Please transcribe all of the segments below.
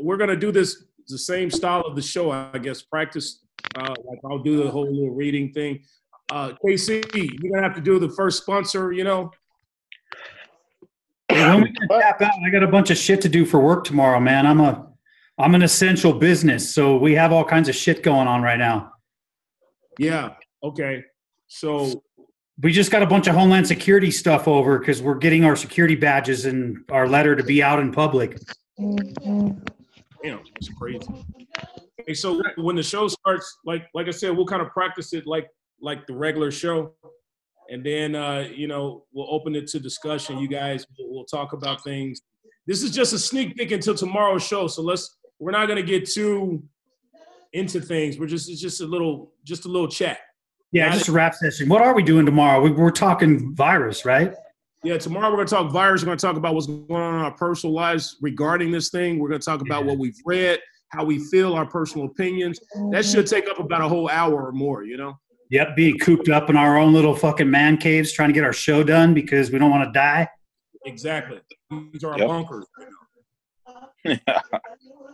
We're gonna do this the same style of the show, I guess. Practice, uh, like I'll do the whole little reading thing. Uh, KC, you're gonna have to do the first sponsor. You know, when we can tap out, I got a bunch of shit to do for work tomorrow, man. I'm a, I'm an essential business, so we have all kinds of shit going on right now. yeah, okay. So We just got a bunch of Homeland Security stuff over because we're getting our security badges and our letter to be out in public. you know, it's crazy. Hey, so when the show starts, like like I said, we'll kind of practice it like like the regular show, and then uh, you know we'll open it to discussion. You guys, we'll, we'll talk about things. This is just a sneak peek until tomorrow's show, so let's we're not gonna get too into things. We're just it's just a little just a little chat. Yeah, just a rap session. What are we doing tomorrow? We, we're talking virus, right? Yeah, tomorrow we're gonna talk virus. We're gonna talk about what's going on in our personal lives regarding this thing. We're gonna talk about Yeah. what we've read, how we feel, our personal opinions. That should take up about a whole hour or more. You know. Yep, being cooped up in our own little fucking man caves trying to get our show done because we don't want to die. Exactly. These are our Yep. bunkers.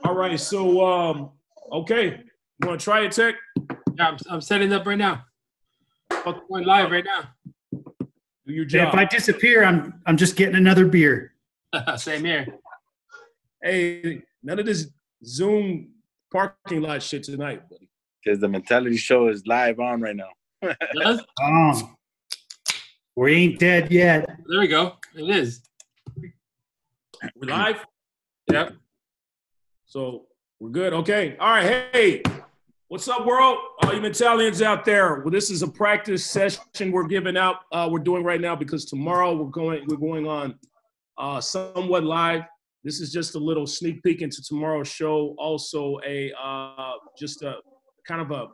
All right. So, um, okay. You want to try it, Tech? Yeah, I'm, I'm setting up right now. Fuck, Going live right now. Do your job. If. I disappear, I'm I'm just getting another beer. Same here. hey, none of this Zoom parking lot shit tonight, buddy. Because the mentality show is live on right now. Yes? Oh, we ain't dead yet. There we go. It is. We're live. Yep. So we're good. Okay. All right. Hey, what's up, world? All you Italians out there. Well, this is a practice session we're giving out. Uh, we're doing right now because tomorrow we're going we're going on uh, somewhat live. This is just a little sneak peek into tomorrow's show. Also, a uh, just a kind of a,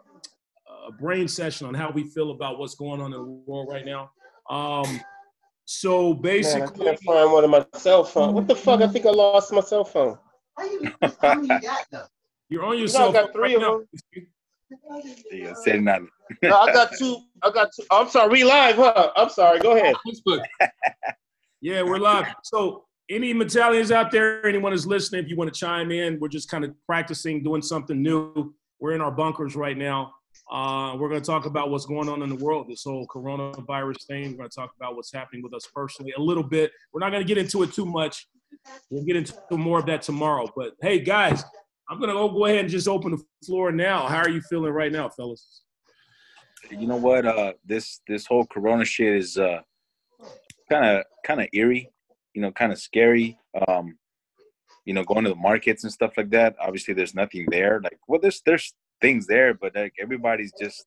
a brain session on how we feel about what's going on in the world right now. Um, so Man, I basically, can't find one of my cell phone. What the fuck? I think I lost my cell phone. How you, how many you got though? you're on your You know, I got three right of now. Yeah, say nothing. No, I got two. I got two. I'm sorry. We live, huh? I'm sorry. Go ahead. Facebook. Yeah, we're live. So, any Italians out there, anyone is listening, if you want to chime in, we're just kind of practicing doing something new. We're in our bunkers right now. Uh, we're going to talk about what's going on in the world, this whole coronavirus thing. We're going to talk about what's happening with us personally a little bit. We're not going to get into it too much. We'll get into more of that tomorrow. But hey, guys, I'm going to go, ahead and just open the floor now. How are you feeling right now, fellas? You know what? Uh, this this whole Corona shit is kind of kind of eerie. You know, kind of scary. Um, you know, going to the markets and stuff like that. Obviously, there's nothing there. Like, well, there's there's things there, but like everybody's just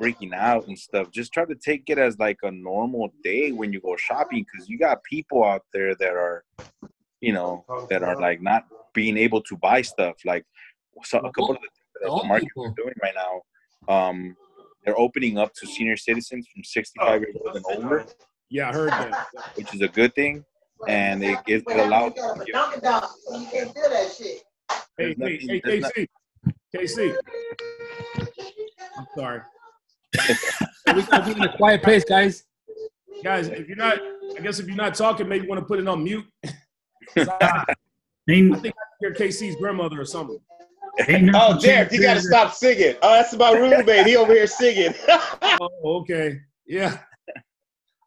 freaking out and stuff. Just try to take it as like a normal day when you go shopping, because you got people out there that are, you know, that are like not being able to buy stuff. Like, so a couple of the, that the Old markets people. are doing right now. Um, they're opening up to senior citizens from 65 years old and over, Yeah, I heard that. which is a good thing. And it, it, it But allows you a Dunkin' Donuts, so you can't do that shit. Hey, There's hey, hey, nothing- KC. KC. I'm sorry. We gotta be in a quiet place, guys. Guys, if you're not, I guess if you're not talking, maybe you want to put it on mute. I I think I hear KC's grandmother or something. Oh, nothing Derek, you got to stop singing. Oh, that's my roommate. He over here singing. Oh, okay. Yeah.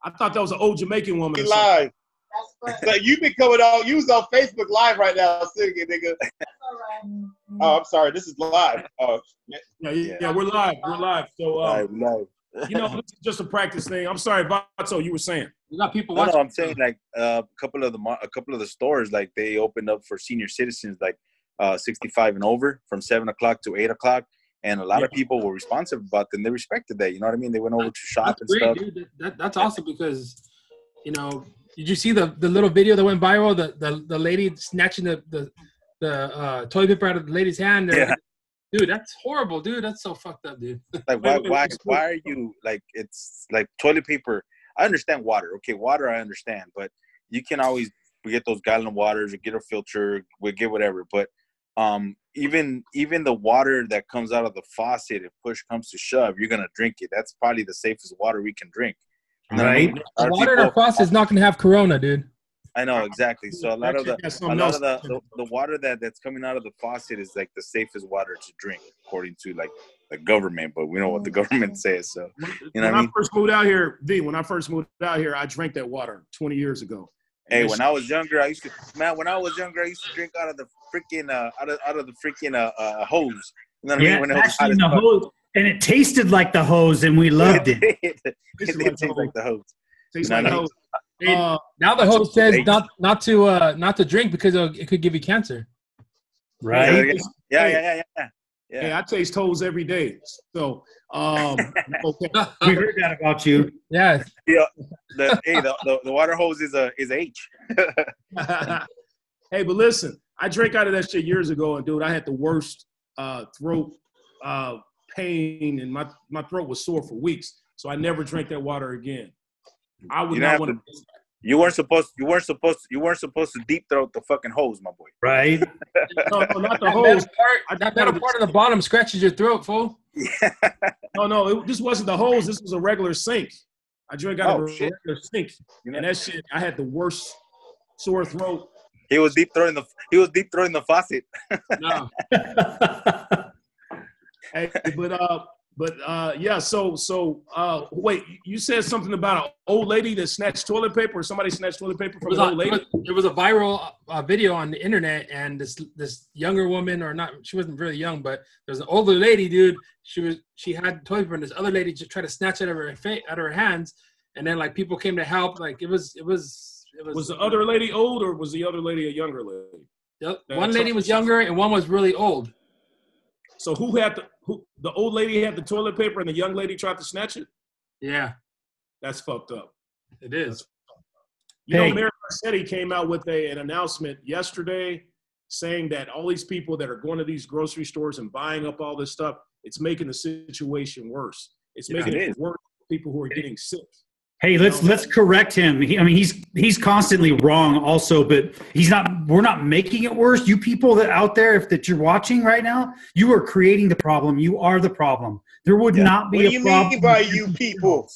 I thought that was an old Jamaican woman. He Or something. live. That's funny. So you been coming on. You was on Facebook Live right now singing, nigga. That's all right. Oh, I'm sorry. This is live. Oh, Yeah, yeah, yeah, we're live. We're live. So, uh, live, live. you know, this is just a practice thing. I'm sorry, Vato, you were saying. We got people No, watching. no, I'm saying like uh, a couple of the mar- a couple of the stores like they opened up for senior citizens like uh, 65 and over from seven o'clock to eight o'clock, and a lot of people were responsive about them. They respected that. You know what I mean? They went over to shop That's and great, stuff. dude. That, that, that's awesome because, you know, did you see the, the little video that went viral? The the, the lady snatching the the, the uh, toilet paper out of the lady's hand. Yeah. Dude, that's horrible, dude. That's so fucked up, dude. Like why why why are you like it's like toilet paper? I understand water. Okay, water I understand, but you can always we get those gallon waters, or get a filter, we get whatever. But um, even even the water that comes out of the faucet, if push comes to shove, you're gonna drink it. That's probably the safest water we can drink. And then Right. The water in our people- faucet is not gonna have Corona, dude. I know exactly. So a lot of the a lot else. of the, the, the water that, that's coming out of the faucet is like the safest water to drink according to like the government but we know what the government says so When, You know when I I, mean? first moved out here, V, when I first moved out here, I drank that water 20 years ago. hey And when i was younger i used to man when i was younger i used to drink out of the freaking uh out of, out of the freaking uh, uh hose you know what i Yeah, mean when it was hot actually, in the hose, and it tasted like the hose, and we loved it. it shit did tastes like taste like the hose tastes No, like no. hose. Hey, Uh, now the host says Hey. not not to uh not to drink because it'll, could give you cancer. Right? yeah Hey. yeah yeah yeah yeah Hey, I taste toes every day. So, um, okay. We heard that about you. Yeah, the, hey the, the, the water hose is a is h hey, but listen, I drank out of that shit years ago, and dude, I had the worst uh, throat uh, pain, and my my throat was sore for weeks. So I never drank that water again. I would You not want to. you weren't supposed you weren't supposed you weren't supposed to deep throat the fucking hose my boy Right? No, no, not the that hose. metal I part, that just metal part of the bottom scratches your throat, fool. No, no, it, this wasn't the hose. This was a regular sink. I drank out Oh, of a shit. regular sink, You know? and that shit, I had the worst sore throat. he was deep throwing the he was deep throwing the faucet No, Hey, but uh, but uh, yeah. So so uh, wait, you said something about an old lady that snatched toilet paper, or somebody snatched toilet paper from an a, old it lady. it was a viral uh, video on the internet, and this this younger woman, or not, she wasn't really young, but there's an older lady, dude. She was she had toilet paper, and this other lady just tried to snatch it out of her fa- out of her hands, and then like people came to help. Like it was it was it was. Was the other lady old, or was the other lady a younger lady? that one lady was younger, and one was really old. So who had the who? The old lady had the toilet paper, and the young lady tried to snatch it. Yeah, That's fucked up. it is. You Hey. know, Mayor Garcetti came out with a, an announcement yesterday saying that all these people that are going to these grocery stores and buying up all this stuff, it's making the situation worse. It's Yeah, making it it, is. worse for people who are getting sick. Hey, let's let's correct him. He, I mean, he's he's constantly wrong, also, but he's not. We're not making it worse. You people that out there, if that you're watching right now, you are creating the problem. You are the problem. There would Yeah. not be What a do you problem. mean by you people?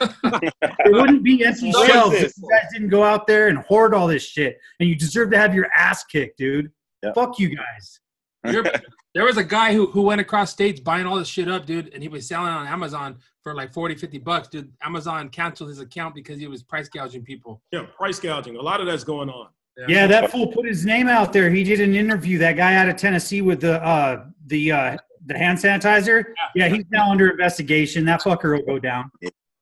There wouldn't be empty shelves if you guys didn't go out there and hoard all this shit. And you deserve to have your ass kicked, dude. Yeah. Fuck you guys. You're, there was a guy who, who went across states buying all this shit up, dude, and he was selling on Amazon for like 40, 50 bucks, dude. Amazon canceled his account because he was price gouging people. Yeah, price gouging. A lot of that's going on. Yeah, that fool put his name out there. He did an interview. That guy out of Tennessee with the uh the uh the hand sanitizer. Yeah, he's now under investigation. That fucker will go down.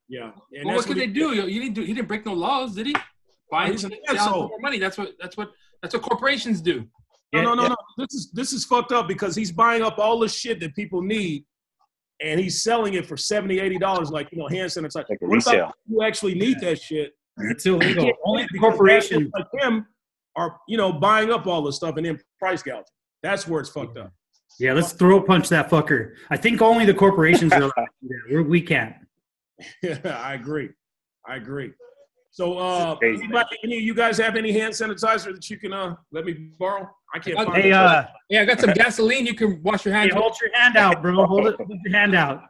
Yeah. And Well, that's what could he- they do? You didn't do. He didn't break no laws, did he? Buying He's an shit, selling asshole. for more money. That's what. That's what. That's what corporations do. No, no, no, Yeah. no. This is this is fucked up because he's buying up all the shit that people need, and he's selling it for 70 80 dollars, like you know, hand sanitizer. Like what resale. about you actually need that shit? It's illegal. Only the Because corporation. assholes like him are you know buying up all this stuff and then price gouging. That's where it's fucked up. Yeah, let's throw a punch that fucker. I think only the corporations are allowed to do that. We're, we can't. Yeah, I agree. I agree. So, uh, anybody, any of you guys have any hand sanitizer that you can uh let me borrow? I can't find Hey, it. uh, Yeah, I got some gasoline. You can wash your hands. with. hold your hand out, bro. Hold it. Hold your hand out.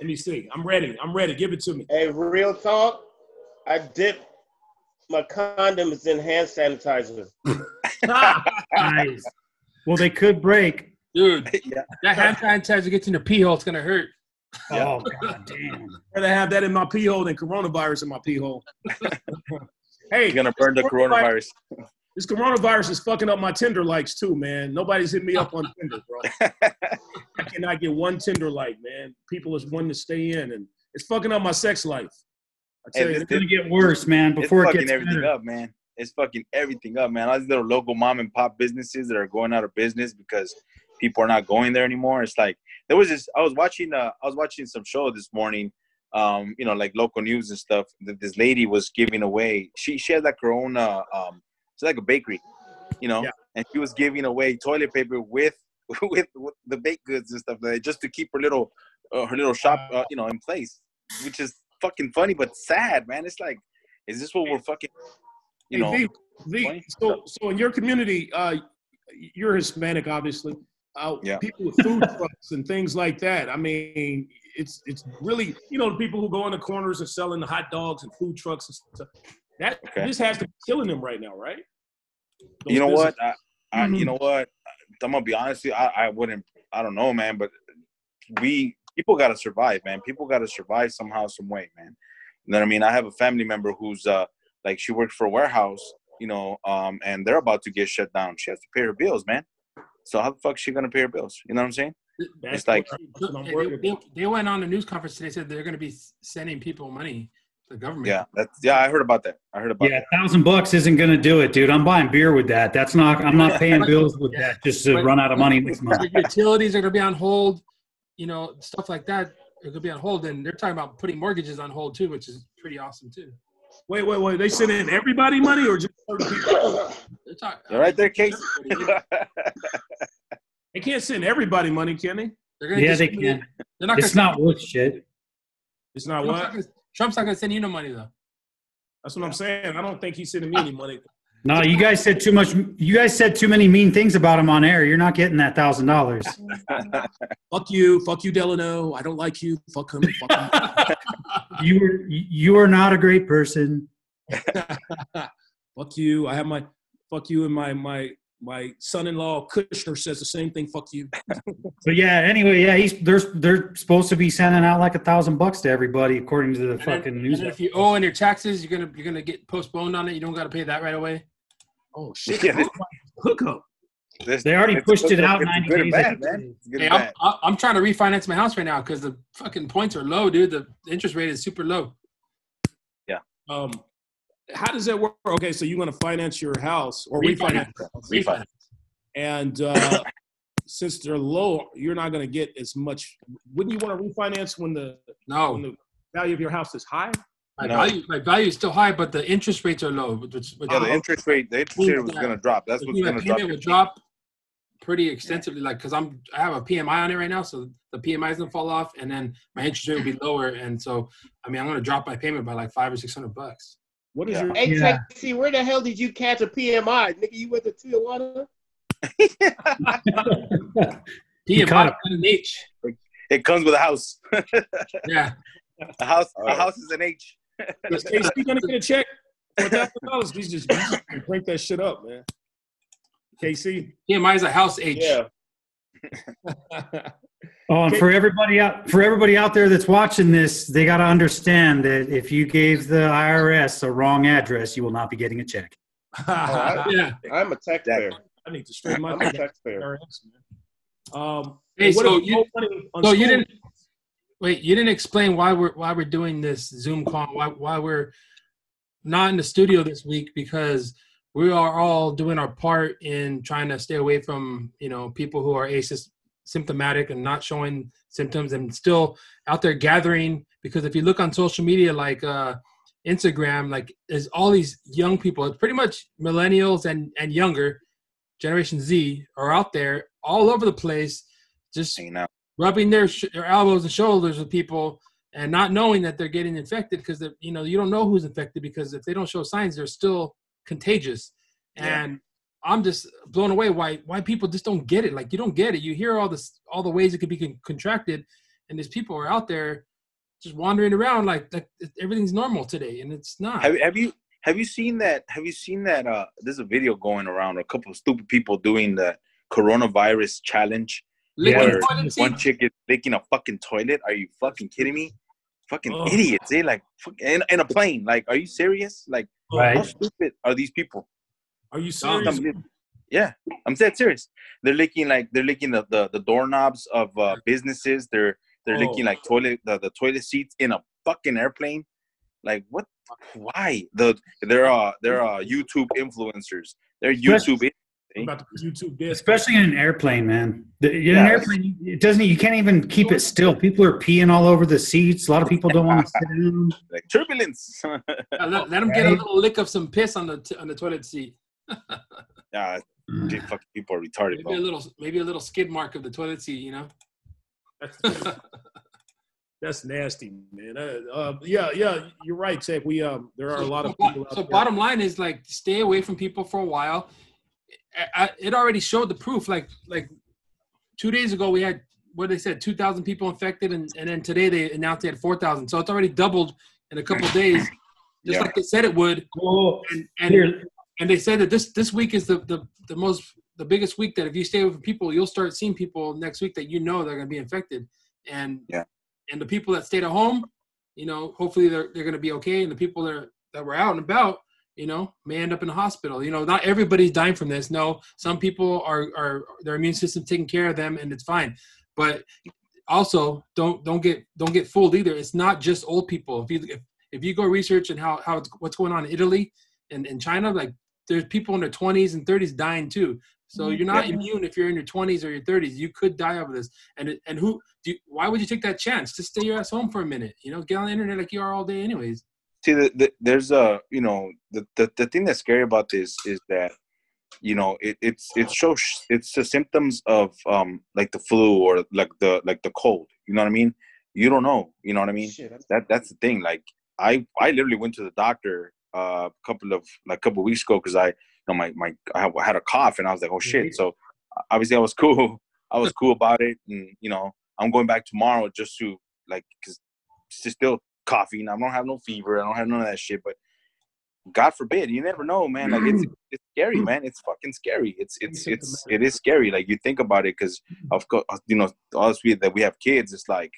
Let me see. I'm ready. I'm ready. Give it to me. Hey, real talk. I dip my condoms in hand sanitizer. Nice. Well, they could break. dude. yeah. That hand sanitizer gets in your pee hole. It's gonna hurt. Yeah. Oh god damn. rather have that in my pee hole than coronavirus in my pee hole. hey, You're gonna burn the coronavirus. this coronavirus is fucking up my Tinder likes too, man. Nobody's hitting me up on Tinder, bro. I cannot get one Tinder like, man. People is wanting to stay in, and it's fucking up my sex life. I tell Hey, you, this- It's gonna get worse, man. It's Before it fucking gets everything better. up, man. It's fucking everything up, man. All these little local mom and pop businesses that are going out of business because people are not going there anymore. It's like there was this. I was watching. Uh, I was watching some show this morning. Um, you know, like local news and stuff. That this lady was giving away. She she had like her own. Uh, um, it's like a bakery, you know, Yeah. and she was giving away toilet paper with with, with the baked goods and stuff like that, just to keep her little uh, her little shop, uh, you know, in place, which is fucking funny but sad, man. It's like, is this what we're fucking, you know? V, The, 20? so, so in your community, uh, you're Hispanic, obviously. Uh, Yeah. People with food trucks and things like that. I mean, it's it's really you know the people who go in the corners and selling the hot dogs and food trucks and stuff. That Okay. this has to be killing them right now, right? you know Those what? I, I, Mhm. you know what? I'm gonna be honest. With you, I, I wouldn't. I don't know, man. But we people got to survive, man. People got to survive somehow, some way, man. You know what I mean? I have a family member who's uh like she worked for a warehouse, you know, um, and they're about to get shut down. She has to pay her bills, man. So how the fuck is she gonna pay her bills? You know what I'm saying? That's It's like- They, they, they went on a news conference today. Said they're going to be sending people money. To the government. Yeah, that's yeah. I heard about that. I heard about Yeah, a thousand bucks isn't gonna do it, dude. I'm buying beer with that. That's not. I'm not paying bills with that just to run out of money next month. Your utilities are going to be on hold. You know, stuff like that are going to be on hold, and they're talking about putting mortgages on hold too, which is pretty awesome too. Wait, wait, wait. They sent sending everybody money or just certain people? They're talking. You're right there, Case. They can't send everybody money, can they? They're going Yeah, they can. They're not. It's gonna not worth shit. It's not Trump's what? not gonna- Trump's not going to send you no money though. That's what I'm saying. I don't think he's sending me any money. No, you guys said too much. You guys said too many mean things about him on air. You're not getting that thousand dollars. Fuck you. Fuck you, Delano. I don't like you. Fuck him. Fuck him. You were. You are not a great person. fuck you. I have my fuck you and my my my son-in-law Kushner says the same thing. Fuck you. But yeah. Anyway, yeah. He's. They're. They're supposed to be sending out like a thousand bucks to everybody according to the And fucking and news. then if you owe on your taxes, you're gonna you're gonna get postponed on it. You don't got to pay that right away. Oh shit. Yeah, this- Hook up. This- They already pushed it out 90 and days. bad, man. Hey, I'm. I- I'm trying to refinance my house right now because the fucking points are low, dude. The interest rate is super low. Yeah. Um, how does that work? Okay, so you're gonna finance your house or Refinance. refinance, Refinance. and uh, since they're low, you're not gonna get as much. Wouldn't you want to refinance when the No, when the value of your house is high? My No. value my value is still high, but the interest rates are low. Which, which Yeah, the interest rate, the interest rate was gonna drop. That's I what's think gonna drop. payment your would drop pretty extensively, like because I'm I have a PMI on it right now, so the PMI is gonna fall off, and then my interest rate will be lower, and so I mean I'm gonna drop my payment by like five or six hundred bucks. What is Yeah. your? Hey, Yeah. Taxi, where the hell did you catch a PMI? Nigga, you went to Tijuana? He PMI an H. It comes with a house. Yeah, A house, a house is an H. Is KC gonna get a check? Four thousand dollars. He's just, he's gonna break that shit up, man. KC. PMI is a house H. Yeah. Oh, and for everybody out for everybody out there that's watching this, they got to understand that if you gave the IRS a wrong address, you will not be getting a check. I Yeah. I'm a taxpayer. I need to straighten my I'm a taxpayer. IRS, man. Um, Hey, so you- no money on So you didn't wait. You didn't explain why we're why we're doing this Zoom call. Why why we're not in the studio this week because we are all doing our part in trying to stay away from you know people who are asymptomatic and not showing symptoms and still out there gathering. Because if you look on social media like uh, Instagram, like there's all these young people. It's pretty much millennials and and younger, Generation Z are out there all over the place, just. Rubbing their, sh- their elbows and shoulders with people and not knowing that they're getting infected because you know you don't know who's infected because if they don't show signs they're still contagious Yeah. and i'm just blown away why why people just don't get it like you don't get it you hear all this all the ways it could be con- contracted and these people are out there just wandering around like like everything's normal today and it's not Have, have you have you seen that? Have you seen that? Uh, there's a video going around. A couple of stupid people doing the coronavirus challenge. Licking where toilet seats? one chick is licking a fucking toilet. Are you fucking kidding me? Fucking Oh. idiots! They like in, in a plane. Like, are you serious? Like, Right. how stupid are these people? Are you Dumb. serious? Yeah, I'm dead serious. They're licking like they're licking the, the, the doorknobs of uh, businesses. They're they're Oh. licking like toilet the, the toilet seats in a fucking airplane. Like what? Why? The they're uh they're uh YouTube influencers. They're YouTube. I'm about to YouTube this. Especially in an airplane, man. The, in Yeah. an airplane, it doesn't. You can't even keep it still. People are peeing all over the seats. A lot of people don't want to sit down. like turbulence. Uh, let, let them get a little lick of some piss on the t- on the toilet seat yeah, these fucking people are retarded, maybe a little maybe a little skid mark of the toilet seat you know That's- That's nasty, man. Uh, uh, yeah, yeah, you're right, Tech. We um, there are a lot of people. Out so there. bottom line is like stay away from people for a while. I, I, it already showed the proof. Like like two days ago we had what they said 2,000 people infected, and, and then today they announced they had 4,000. So it's already doubled in a couple of days, just Yeah. like they said it would. Well, And and, and they said that this this week is the, the the most the biggest week that if you stay with people, you'll start seeing people next week that you know they're going to be infected, and Yeah. and the people that stayed at home, you know, hopefully they're they're going to be okay, and the people that are, that were out and about, you know, may end up in the hospital. You know, not everybody's dying from this. No, some people are are their immune system taking care of them, and it's fine. But also, don't don't get don't get fooled either. It's not just old people. If you if, if you go research and how how it's, what's going on in Italy and in China, like there's people in their 20s and 30s dying too. So mm-hmm. you're not immune if you're in your 20s or your 30s. You could die of this. And and who? Do you, why would you take that chance? Just stay your ass home for a minute. You know, get on the internet like you are all day, anyways. See the, the, there's a you know the, the the thing that's scary about this is that you know it, it's it shows it's the symptoms of um like the flu or like the like the cold. You know what i mean? You don't know. You know what i mean? Shit, I'm- that that's the thing. Like i i literally went to the doctor uh, a couple of like a couple of weeks ago because i you know my my i had- had a cough and i was like oh shit. so obviously i was cool. I was cool about it and you know i'm going back tomorrow just to like because still coughing i don't have no fever i don't have none of that shit but god forbid you never know man like it's it's scary man it's fucking scary it's it's it's it is scary like you think about it because of course you know us we that we have kids it's like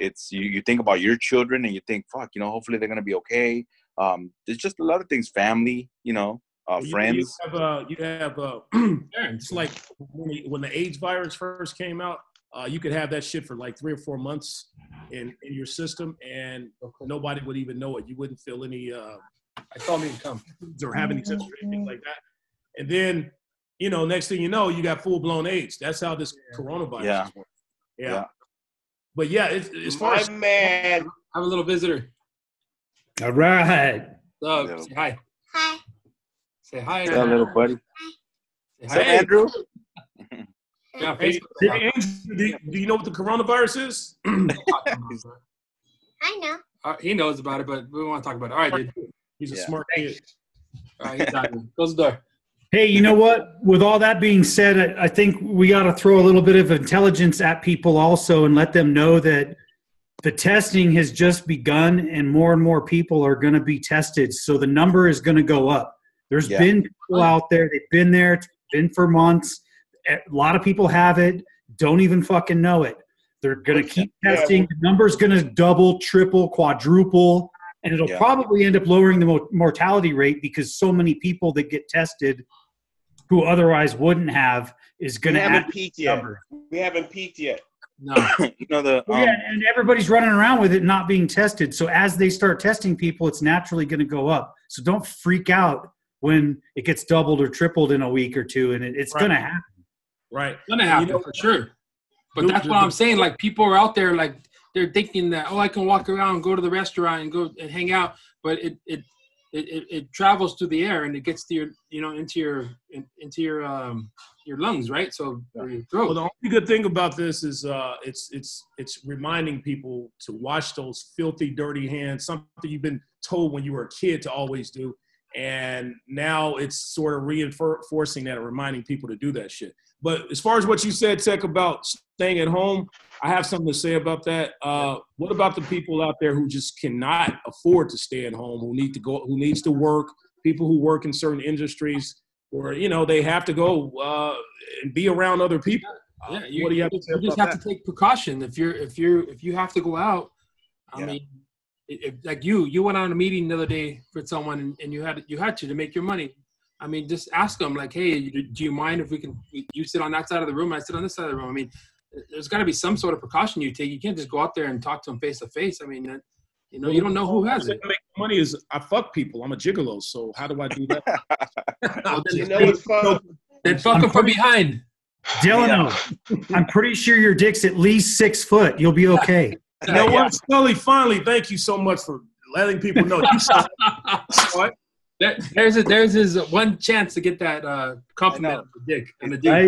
it's you, you think about your children and you think fuck you know hopefully they're gonna be okay. Um there's just a lot of things family you know uh You- friends. You have, uh, you have uh, it's like when the, when the AIDS virus first came out, uh, you could have that shit for like three or four months in, in your system, and nobody would even know it. You wouldn't feel any, uh, I saw me come or have any symptoms or anything like that. And then, you know, next thing you know, you got full blown AIDS. That's how this coronavirus Yeah. is. Yeah. Yeah. But yeah, it's, as far My as man. I have a little visitor. all right. So, Yeah. say hi. Hi. Say hi. yeah, little buddy Say hi. andrew Yeah, Hey, Facebook. Andrew, do, you- do you know what the coronavirus is? I know. Uh, he knows about it, but we want to talk about it. All right, dude. He's a Yeah. smart kid. All right, he's out. Close the door. Hey, you know what? With all that being said, I, I think we got to throw a little bit of intelligence at people also and let them know that the testing has just begun and more and more people are going to be tested. So the number is going to go up. There's Yeah. been people out there, they've been there, it's been for months. A lot of people have it, don't even fucking know it. They're going to keep Yeah. testing. The number's going to double, triple, quadruple, and it'll Yeah. probably end up lowering the mo- mortality rate because so many people that get tested who otherwise wouldn't have is going to add haven't to peaked yet. number. We haven't peaked yet. No. you know the um, yeah, and everybody's running around with it not being tested. So as they start testing people, it's naturally going to go up. So don't freak out when it gets doubled or tripled in a week or two, and it, it's Right. going to happen. Right. It's gonna happen You know- for sure. But that's what I'm saying. Like people are out there, like they're thinking that oh, I can walk around, go to the restaurant, and go and hang out. But it it it, it, it travels through the air and it gets to your you know into your in, into your um your lungs, right? So or your throat. Well, the only good thing about this is uh, it's it's it's reminding people to wash those filthy, dirty hands. Something you've been told when you were a kid to always do, and now it's sort of reinforcing that and reminding people to do that shit. But as far as what you said, Tech, about staying at home, I have something to say about that. Uh, what about the people out there who just cannot afford to stay at home, who need to go, who needs to work, people who work in certain industries, or you know they have to go uh, and be around other people? Uh, yeah, you, what do you have to just- say you just have that? to take precaution if you're if you're if you have to go out. I Yeah. mean, if, like you you went on a meeting the other day for someone and, and you had you had to to make your money. I mean, just ask them like, hey, do do you mind if we can you sit on that side of the room, I sit on this side of the room. I mean, there's got to be some sort of precaution you take. You can't just go out there and talk to them face to face. I mean, that, you know, you don't know who has it. Make money is I fuck people. I'm a gigolo, so how do I do that? Well, then, You know what's fun? then fuck them from behind. Delano, I'm pretty sure your dick's at least six foot. You'll be okay. You know what, Scully? Finally, thank you so much for letting people know. You saw it. There, there's a, there's his one chance to get that uh, compliment I on the dick. On the dick. I,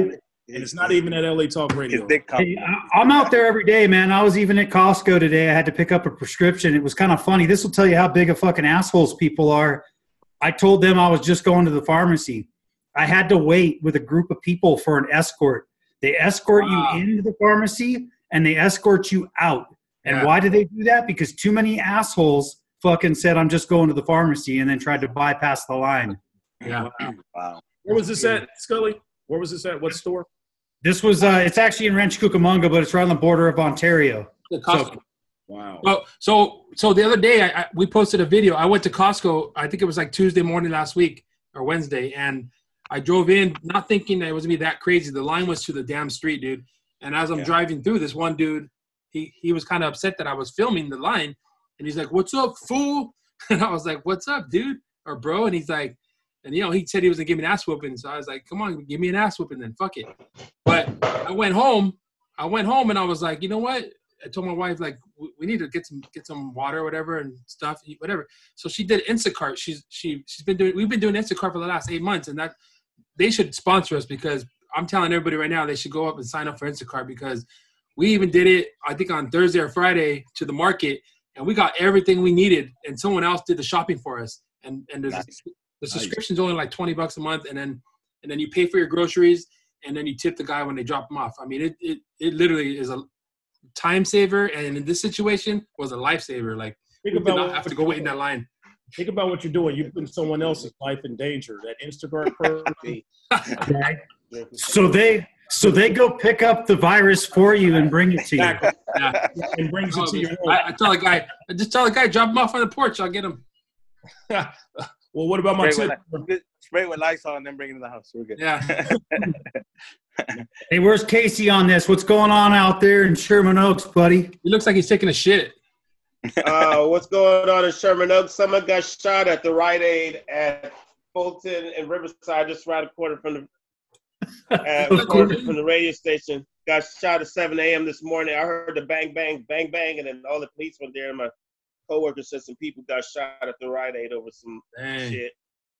and it's not even at LA Talk Radio. Hey, I- I'm out there every day, man. I was even at Costco today. I had to pick up a prescription. It was kind of funny. This will tell you how big of fucking assholes people are. I told them I was just going to the pharmacy. I had to wait with a group of people for an escort. They escort Wow. you into the pharmacy and they escort you out. And Yeah. why do they do that? Because too many assholes fucking said, I'm just going to the pharmacy and then tried to bypass the line. Yeah. Wow. Where was this at, Scully? Where was this at? What store? This was, uh, it's actually in Rancho Cucamonga, but it's right on the border of Ontario. The Costco. Wow. Well, so so the other day I, I, we posted a video. I went to Costco. I think it was like Tuesday morning last week or Wednesday, and I drove in not thinking that it was gonna be that crazy. The line was to the damn street, dude. And as I'm Yeah. driving through, this one dude, he he was kind of upset that I was filming the line, and he's like, "What's up, fool?" And I was like, "What's up, dude?" Or bro, and he's like, and you know, he said he was gonna give me an ass whooping, so I was like, "Come on, give me an ass whooping, then fuck it." But I went home. I went home and I was like, you know what? I told my wife like we need to get some get some water or whatever and stuff whatever. So she did Instacart. She's she she's been doing we've been doing Instacart for the last eight months and that they should sponsor us because I'm telling everybody right now they should go up and sign up for Instacart because we even did it I think on Thursday or Friday to the market and we got everything we needed and someone else did the shopping for us and and there's Nice. the subscription's only like 20 bucks a month and then and then you pay for your groceries and then you tip the guy when they drop them off. I mean, it it, it literally is a time saver, and in this situation was a lifesaver. Like Think we did about not what, have to go wait in that line. think about what you're doing. You're putting someone else's life in danger. That Instacart person. So they so they go pick up the virus for you and bring it to you. Exactly. Yeah. and brings it to your home. I, I tell the guy, I just tell the guy, drop him off on the porch. I'll get him. well, what about my Spray tip? with, spray with Lysol and then bring it in the house. We're good. Yeah. Hey, where's Casey on this? What's going on out there in Sherman Oaks, buddy? He looks like he's taking a shit. Uh, what's going on in Sherman Oaks? Someone got shot at the Rite Aid at Fulton and Riverside, just right a corner from the at Of corner course. from the radio station. Got shot at 7 a.m. this morning. I heard the bang, bang, bang, bang, and then all the police went there. And my coworker said some people got shot at the Rite Aid over some Dang. shit.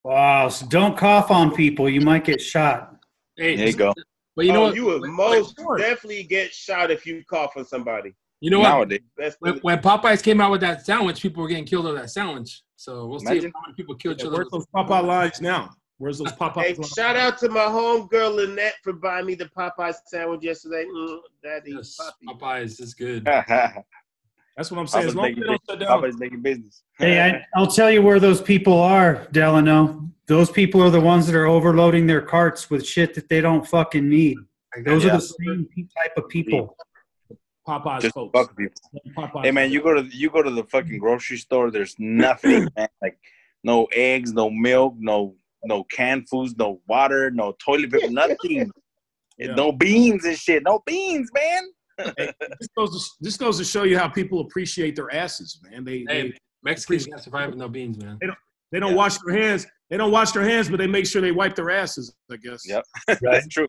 Wow, so don't cough on people. You might get shot. Hey, There you go. But you know oh, what? you would When- most sure. definitely get shot if you cough on somebody. You know what? Nowadays. That's When, when Popeyes came out with that sandwich, people were getting killed over that sandwich. So we'll see if how many people killed each other. where's those Popeye lines now? Where's those Popeye hey, shout out to my homegirl Lynette for buying me the Popeye sandwich yesterday. Mm, daddy, Yes, Poppy. Popeyes is good. That's what I'm saying. As long as making, they don't shut down. Papa's making business. Hey, I, I'll tell you where those people are, Delano. Those people are the ones that are overloading their carts with shit that they don't fucking need. Those Yeah. are the same type of people. Popeyes Just folks. fuck people. Popeyes Hey man, you go to you go to the fucking grocery store. There's nothing, man. Like no eggs, no milk, no no canned foods, no water, no toilet paper, nothing. Yeah. No beans and shit. No beans, man. This goes, to, this goes to show you how people appreciate their asses, man. They Hey, they, Mexicans can't survive with no beans, man. they don't Yeah. wash their hands. They don't wash their hands, but they make sure they wipe their asses. I guess. Yep. That's true.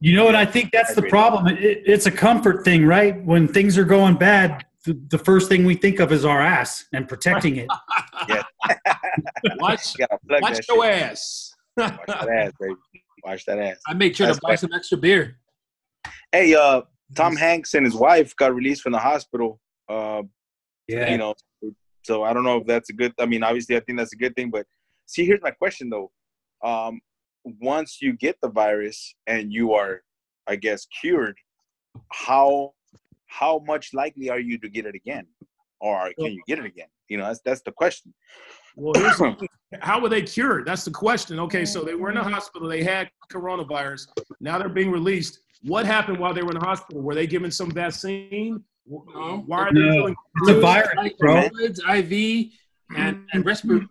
You know what? I think that's the problem. It, it's a comfort thing, right? When things are going bad, the, the first thing we think of is our ass and protecting it. Watch, You gotta plug watch that your shit. ass. Watch that ass, baby. Watch that ass. I make sure That's to buy some extra beer. Hey, uh, Tom Hanks and his wife got released from the hospital. Uh, Yeah. you know, so I don't know if that's a good. I mean, obviously, I think that's a good thing. But see, here's my question though. Um, once you get the virus and you are, I guess, cured, how how much likely are you to get it again, or can you get it again? You know, that's that's the question. Well, here's the how were they cured? That's the question. Okay, so they were in the mm-hmm. hospital. They had coronavirus. Now they're being released. What happened while they were in the hospital? Were they given some vaccine? No. Why are they No. doing? It's a virus, Like bro. fluids, IV, and and respiratory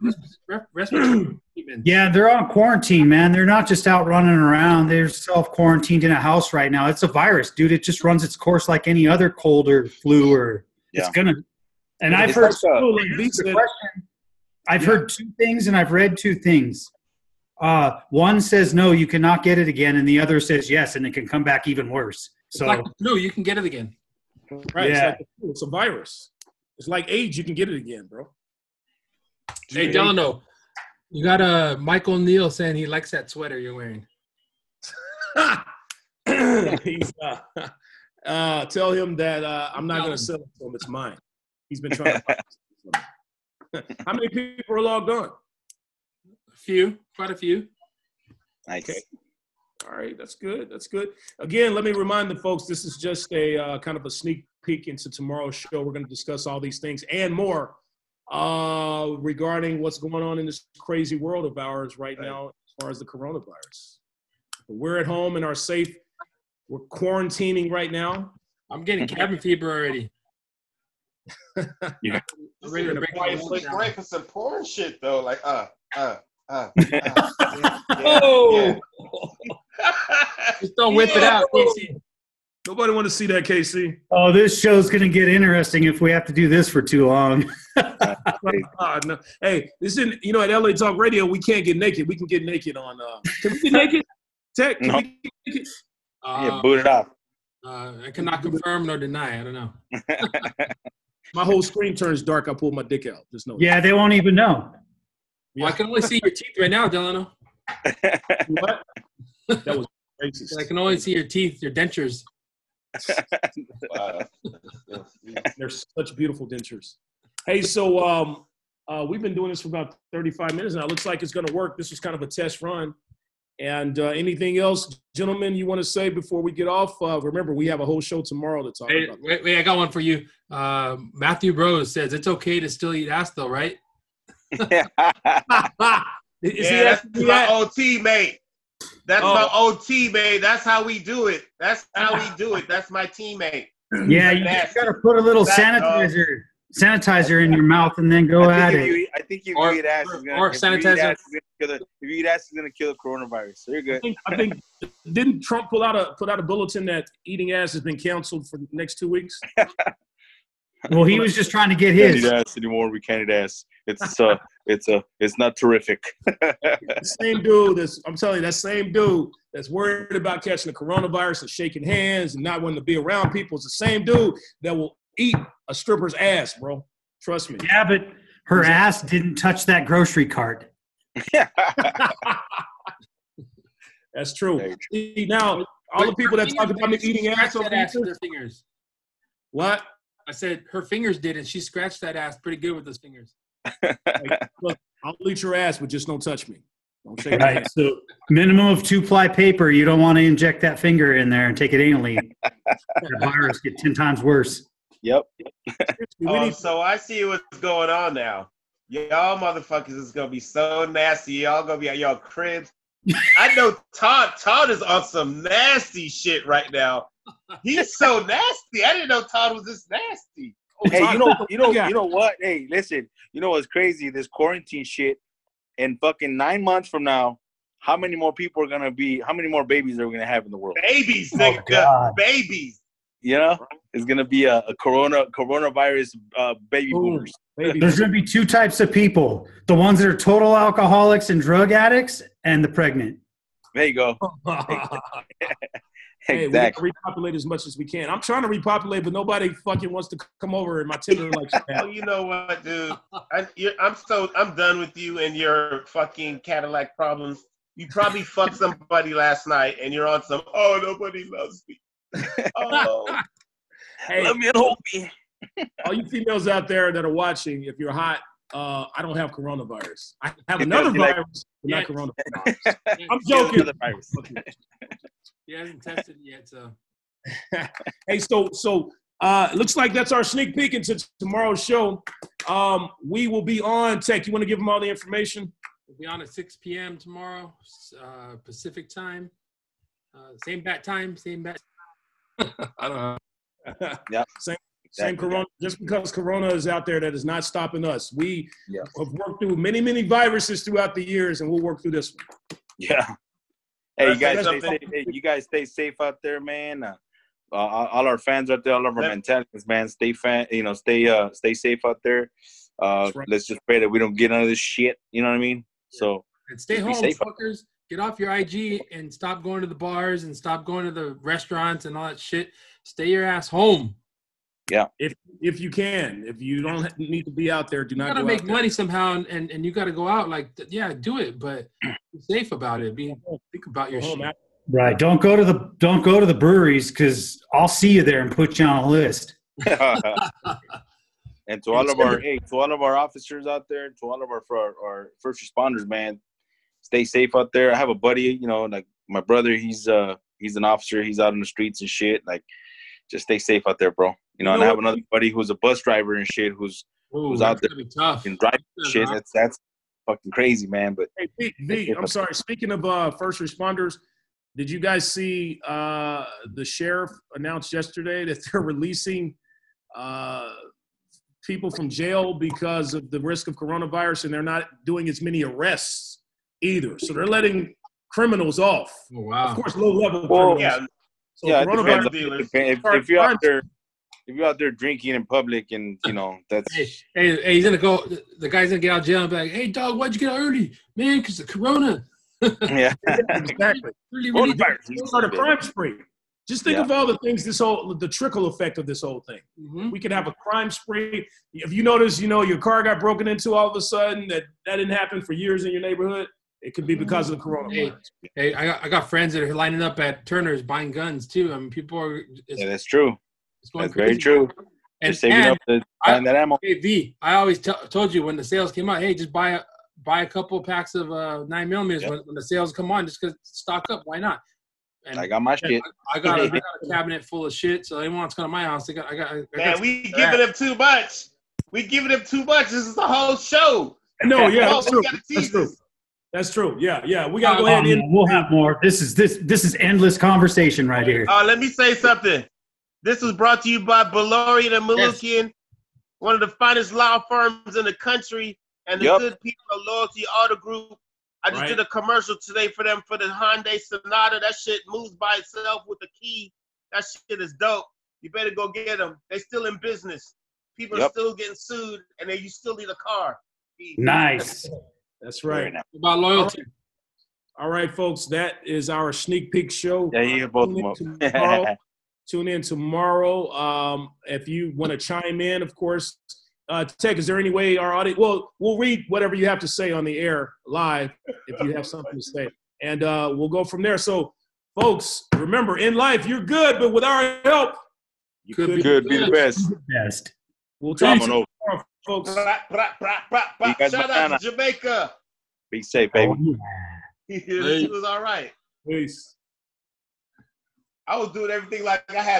respiratory treatments. Yeah, they're on quarantine, man. They're not just out running around. They're self quarantined in a house right now. It's a virus, dude. It just runs its course like any other cold or flu or it's gonna. And I've heard like, uh, Like B said, I've heard two things and I've read two things. Uh, one says no, you cannot get it again, and the other says yes, and it can come back even worse. So like the flu, you can get it again. right? It's, like the it's a virus. It's like AIDS. You can get it again, bro. Hey, Delano, you got a Michael Neal saying he likes that sweater you're wearing. He's, uh, uh, tell him that uh, I'm not going to sell it to him. It's mine. He's been trying to. buy it. How many people are logged on? A few, quite a few. Nice. Okay. All right, that's good. That's good. Again, let me remind the folks this is just a uh, kind of a sneak peek into tomorrow's show. We're going to discuss all these things and more uh, regarding what's going on in this crazy world of ours right, Right. now as far as the coronavirus. But we're at home and are safe. We're quarantining right now. I'm getting cabin fever already. This I'm ready to break quiet the place lockdown. for some porn shit though. Like uh uh uh. uh yeah, Oh, yeah. Just don't whip it out, Casey. Nobody want to see that, KC. Oh, this show's going to get interesting if we have to do this for too long. Ah, no. Hey, this isn't, you know, at LA Talk Radio, we can't get naked. We can get naked on, uh, can we get naked? Tech, can No. we get naked? yeah, Uh, boot it off. uh, I cannot confirm nor deny. I don't know. My whole screen turns dark. I pull my dick out. Just know. Yeah, they won't even know. Well, I can only see your teeth right now, Delano. What? That was racist. I can only see your teeth, your dentures. Wow. They're such beautiful dentures. Hey, so um, uh, we've been doing this for about 35 minutes now. It looks like it's going to work. This was kind of a test run. And uh, anything else, gentlemen, you want to say before we get off? Uh, remember, we have a whole show tomorrow to talk Wait, about. wait, wait, I got one for you. Uh, Matthew Rose says it's okay to still eat ass, though, right? Is he yeah, that's asking my that? OT mate. That's Oh. my OT mate. That's how we do it. That's how we do it. That's my teammate. Yeah, you Nasty. got to put a little That dog. sanitizer sanitizer in your mouth and then go at it. you I think if Or- you eat ass, or- is gonna, or if you sanitizer. ass, is gonna kill the, if you eat ass, is gonna kill the coronavirus. So you're I good. think, I think didn't Trump pull out a put out a bulletin that eating ass has been canceled for the next two weeks? Well, he was just trying to get his. Can't eat his. ass anymore. We can't eat ass. It's uh, it's uh, it's not terrific. Same dude that's I'm telling you, that same dude that's worried about catching the coronavirus and shaking hands and not wanting to be around people is the same dude that will eat a stripper's ass, bro. Trust me. Yeah, but her ass didn't touch that grocery cart. That's true. See, now all the people that talk about me eating ass over that ass with here, fingers. what? I said her fingers did, and she scratched that ass pretty good with those fingers. I'll eat your ass, but just don't touch me. Don't shake Right. So minimum of two ply paper. You don't want to inject that finger in there and take it anally. the virus get ten times worse. yep. Oh, need- so I see what's going on now. Y'all motherfuckers is gonna be so nasty. Y'all gonna be at y'all cribs. I know Todd. Todd is on some nasty shit right now. He's so nasty. I didn't know Todd was this nasty. Hey, you know, you know, Yeah. you know what? Hey, listen. You know what's crazy? This quarantine shit. And fucking nine months from now, how many more people are gonna be? How many more babies are we gonna have in the world? Babies, Oh, nigga. God. Babies. You know, it's gonna be a, a corona coronavirus uh, baby Boom. boomers. Maybe. There's going to be two types of people: the ones that are total alcoholics and drug addicts, and the pregnant. There you go. Hey, we exactly. gotta repopulate as much as we can. I'm trying to repopulate, but nobody fucking wants to come over in my Tinder like Oh, you know what, dude? I, you're, I'm so I'm done with you and your fucking Cadillac problems. You probably fucked somebody last night, and you're on some. Oh, nobody loves me. Oh, Hey, Let me hold me. all you females out there that are watching, if you're hot, uh, I don't have coronavirus. I have another virus. like- virus, but not Yeah. coronavirus. I'm joking. He hasn't tested yet, so hey, so so uh, looks like that's our sneak peek into tomorrow's show. Um, we will be on tech. You want to give them all the information? we'll be on at 6 p.m. tomorrow, uh, Pacific time. Uh, same bat time, same bat. I don't know. Yep. Same, same corona. Just because corona is out there, that is not stopping us. We Yeah. have worked through many, many viruses throughout the years, and we'll work through this one. Yeah. Hey, you guys, that's stay, hey, you guys stay safe out there, man. Uh, uh, all our fans out there, all of our Yep. mentalities, man. Stay fan, you know, stay uh, stay safe out there. Uh, right. let's just pray that we don't get none of this shit. You know what I mean? So And stay home, safe. fuckers. Get off your IG and stop going to the bars and stop going to the restaurants and all that shit. Stay your ass home. If if you can, if you don't need to be out there, do You not gotta go make out there. money somehow, and, and, and you gotta go out. Like, th- yeah, do it, but be safe about it. Be think about your shit. Right. Don't go to the don't go to the breweries because I'll see you there and put you on a list. and to all of our hey, to all of our officers out there, to all of our our, our first responders, man, stay safe out there. I have a buddy, you know, like my brother. He's uh he's an officer. He's out on the streets and shit. Like, just stay safe out there, bro. You know, You and I have another buddy who's a bus driver and shit, who's Ooh, Who's out there gonna be tough. can drive Yeah, shit. huh? That's that's fucking crazy, man. But Hey, V, v, I'm sorry. Speaking of uh, first responders, did you guys see uh, the sheriff announced yesterday that they're releasing uh, people from jail because of the risk of coronavirus, and they're not doing as many arrests either. So they're letting criminals off. Oh, wow. Of course, low level Well, criminals. Yeah, So yeah, it coronavirus. depends. drug dealers. If, if you're out there, if you're out there drinking in public, and you know that's Hey, hey, hey, he's gonna go. The guy's gonna get out of jail and be like, "Hey, dog, why'd you get out early, man? Because the corona." yeah. exactly. Really, really. Coronavirus. Start a crime spree. Just think Yeah. of all the things this whole the trickle effect of this whole thing. Mhm. We could have a crime spree. If you notice, you know, your car got broken into all of a sudden, that that didn't happen for years in your neighborhood. It could be because of the coronavirus. Hey, I got, I got friends that are lining up at Turner's buying guns too. I mean, people are. It's, yeah, that's true. it's going That's crazy. very true. And, They're saving and up to find that ammo. hey, V, I always t- told you when the sales came out, hey, just buy a buy a couple packs of uh, nine millimeters Yep. when, when the sales come on, just because stock up. Why not? And I got my shit. I got, a, I got a cabinet full of shit, so anyone wants to come to my house, they got, I got, I got man, we giving them too much. We giving them too much. This is the whole show. No, yeah, Oh, that's true. That's true. This. That's true. Yeah, yeah. We gotta go ahead Um, and we'll have more. This is this this is endless conversation right here. Uh, let me say something. This was brought to you by Beloryan and Manukyan, one of the finest law firms in the country, and the Yup. good people of Loyalty Auto Group. I just Right. did a commercial today for them for the Hyundai Sonata. That shit moves by itself with the key. That shit is dope. You better go get them. They still in business. People are still getting sued, and then you still need a car. Nice. that's Very right. about loyalty. All right, folks. That is our sneak peek show. Yeah, you both Tune in tomorrow. Tune in tomorrow. Um, if you want to chime in, of course. Uh, Tech, is there any way our audience? Well, we'll read whatever you have to say on the air live if you have something to say, and uh, we'll go from there. So, folks, remember, in life, you're good, but with our help, you Could could, be be. Good, be the best. Best. We'll talk folks. Bra, bra, bra, bra, bra. Shout out banana. to Jamaica. Be safe, baby. Oh, yeah. he was all right. Peace. I was doing everything like I had